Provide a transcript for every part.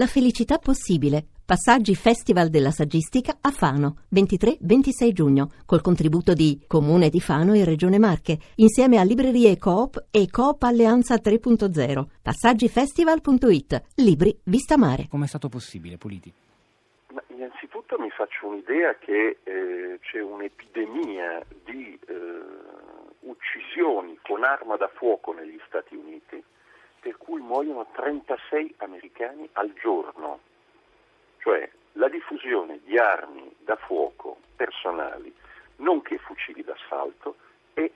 La felicità possibile. Passaggi Festival della Saggistica a Fano, 23-26 giugno, col contributo di Comune di Fano e Regione Marche, insieme a Librerie Coop e Coop Alleanza 3.0. Passaggifestival.it. Libri Vista Mare. Come è stato possibile, Politi? Ma innanzitutto mi faccio un'idea che eh, c'è un'epidemia di eh, uccisioni con arma da fuoco negli Stati Uniti per cui muoiono 36 americani al giorno. Cioè la diffusione di armi da fuoco personali, nonché fucili d'asfalto, è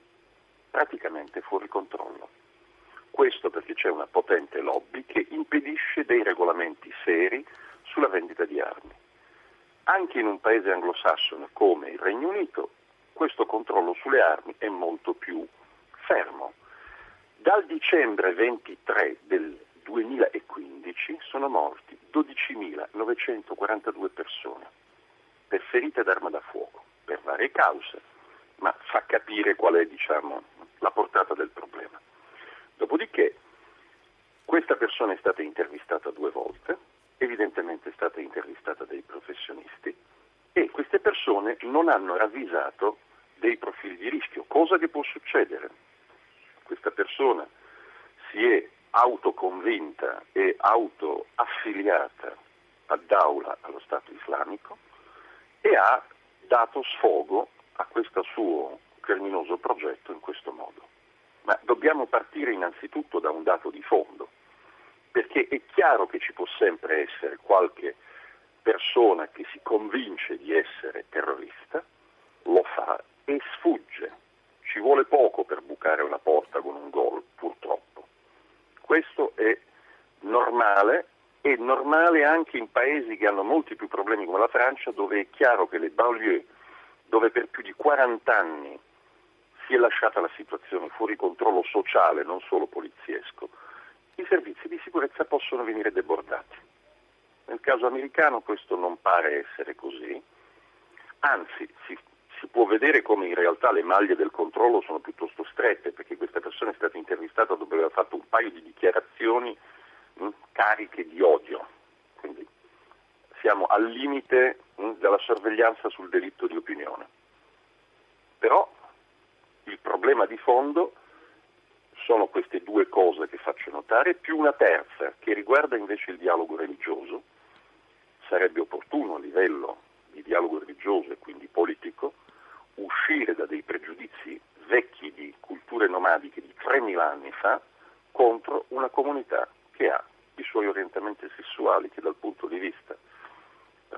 praticamente fuori controllo. Questo perché c'è una potente lobby che impedisce dei regolamenti seri sulla vendita di armi. Anche in un paese anglosassone come il Regno Unito questo controllo sulle armi è molto più fermo. Dal dicembre 23 del 2015 sono morti 12.942 persone per ferite d'arma da fuoco, per varie cause, ma fa capire qual è diciamo, la portata del problema. Dopodiché questa persona è stata intervistata due volte, evidentemente è stata intervistata dai professionisti e queste persone non hanno ravvisato dei profili di rischio, cosa che può succedere questa persona si è autoconvinta e autoaffiliata ad Daula, allo Stato islamico, e ha dato sfogo a questo suo criminoso progetto in questo modo. Ma dobbiamo partire innanzitutto da un dato di fondo, perché è chiaro che ci può sempre essere qualche persona che si convince di essere terrorista, lo fa e sfugge ci vuole poco per bucare una porta con un gol, purtroppo. Questo è normale e normale anche in paesi che hanno molti più problemi come la Francia, dove è chiaro che le banlieue, dove per più di 40 anni si è lasciata la situazione fuori controllo sociale, non solo poliziesco, i servizi di sicurezza possono venire debordati. Nel caso americano questo non pare essere così, anzi si si può vedere come in realtà le maglie del controllo sono piuttosto strette, perché questa persona è stata intervistata dopo aver fatto un paio di dichiarazioni mh, cariche di odio. Quindi siamo al limite mh, della sorveglianza sul delitto di opinione. Però il problema di fondo sono queste due cose che faccio notare, più una terza che riguarda invece il dialogo religioso. Sarebbe opportuno a livello di dialogo religioso e quindi politico uscire da dei pregiudizi vecchi di culture nomadiche di 3.000 anni fa contro una comunità che ha i suoi orientamenti sessuali che dal punto di vista eh,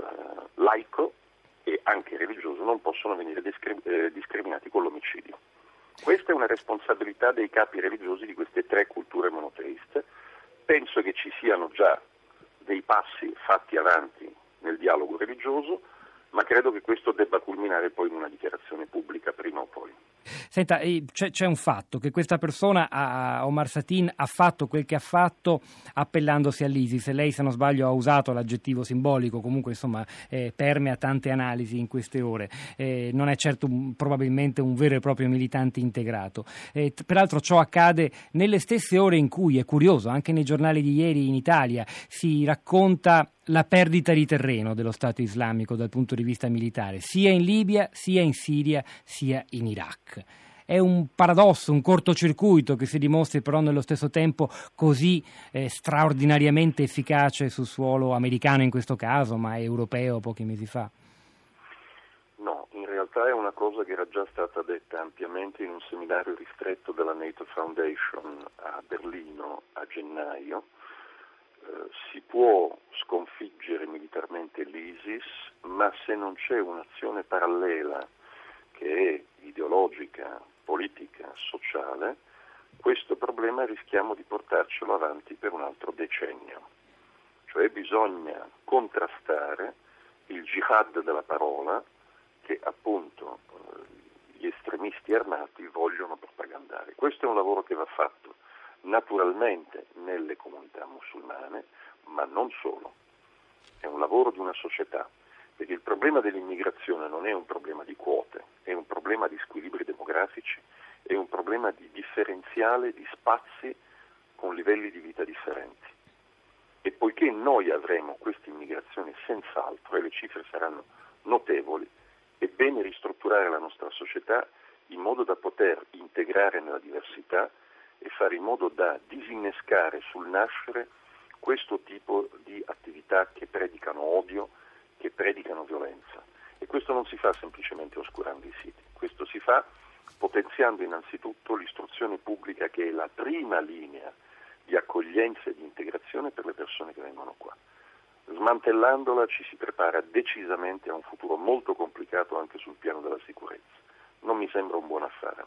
laico e anche religioso non possono venire discri- eh, discriminati con l'omicidio. Questa è una responsabilità dei capi religiosi di queste tre culture monoteiste. Penso che ci siano già dei passi fatti avanti nel dialogo religioso ma credo che questo debba culminare poi in una dichiarazione pubblica. Senta, c'è, c'è, un fatto, che questa persona, Omar Satin, ha fatto quel che ha fatto appellandosi all'ISIS. Lei, se non sbaglio, ha usato l'aggettivo simbolico, comunque insomma eh, permea tante analisi in queste ore. Eh, non è certo probabilmente un vero e proprio militante integrato. Eh, peraltro ciò accade nelle stesse ore in cui, è curioso, anche nei giornali di ieri in Italia si racconta la perdita di terreno dello Stato islamico dal punto di vista militare, sia in Libia, sia in Siria, sia in Iraq. È un paradosso, un cortocircuito che si dimostri però nello stesso tempo così eh, straordinariamente efficace sul suolo americano in questo caso, ma europeo pochi mesi fa. No, in realtà è una cosa che era già stata detta ampiamente in un seminario ristretto della NATO Foundation a Berlino a gennaio eh, si può sconfiggere militarmente l'ISIS, ma se non c'è un'azione parallela che è ideologica, politica, sociale, questo problema rischiamo di portarcelo avanti per un altro decennio. Cioè bisogna contrastare il jihad della parola che appunto eh, gli estremisti armati vogliono propagandare. Questo è un lavoro che va fatto naturalmente nelle comunità musulmane, ma non solo. È un lavoro di una società, perché il problema dell'immigrazione non è un problema di quote, è un problema di squilibri demografici, è un problema di differenziale di spazi con livelli di vita differenti. e poiché noi avremo questa immigrazione senz'altro e le cifre saranno notevoli, è bene ristrutturare la nostra società in modo da poter integrare nella diversità e fare in modo da disinnescare sul nascere questo tipo di attività che predicano odio, che predicano violenza. E questo non si fa semplicemente oscurando i siti, questo si fa potenziando innanzitutto l'istruzione pubblica che è la prima linea di accoglienza e di integrazione per le persone che vengono qua. Smantellandola ci si prepara decisamente a un futuro molto complicato anche sul piano della sicurezza. Non mi sembra un buon affare.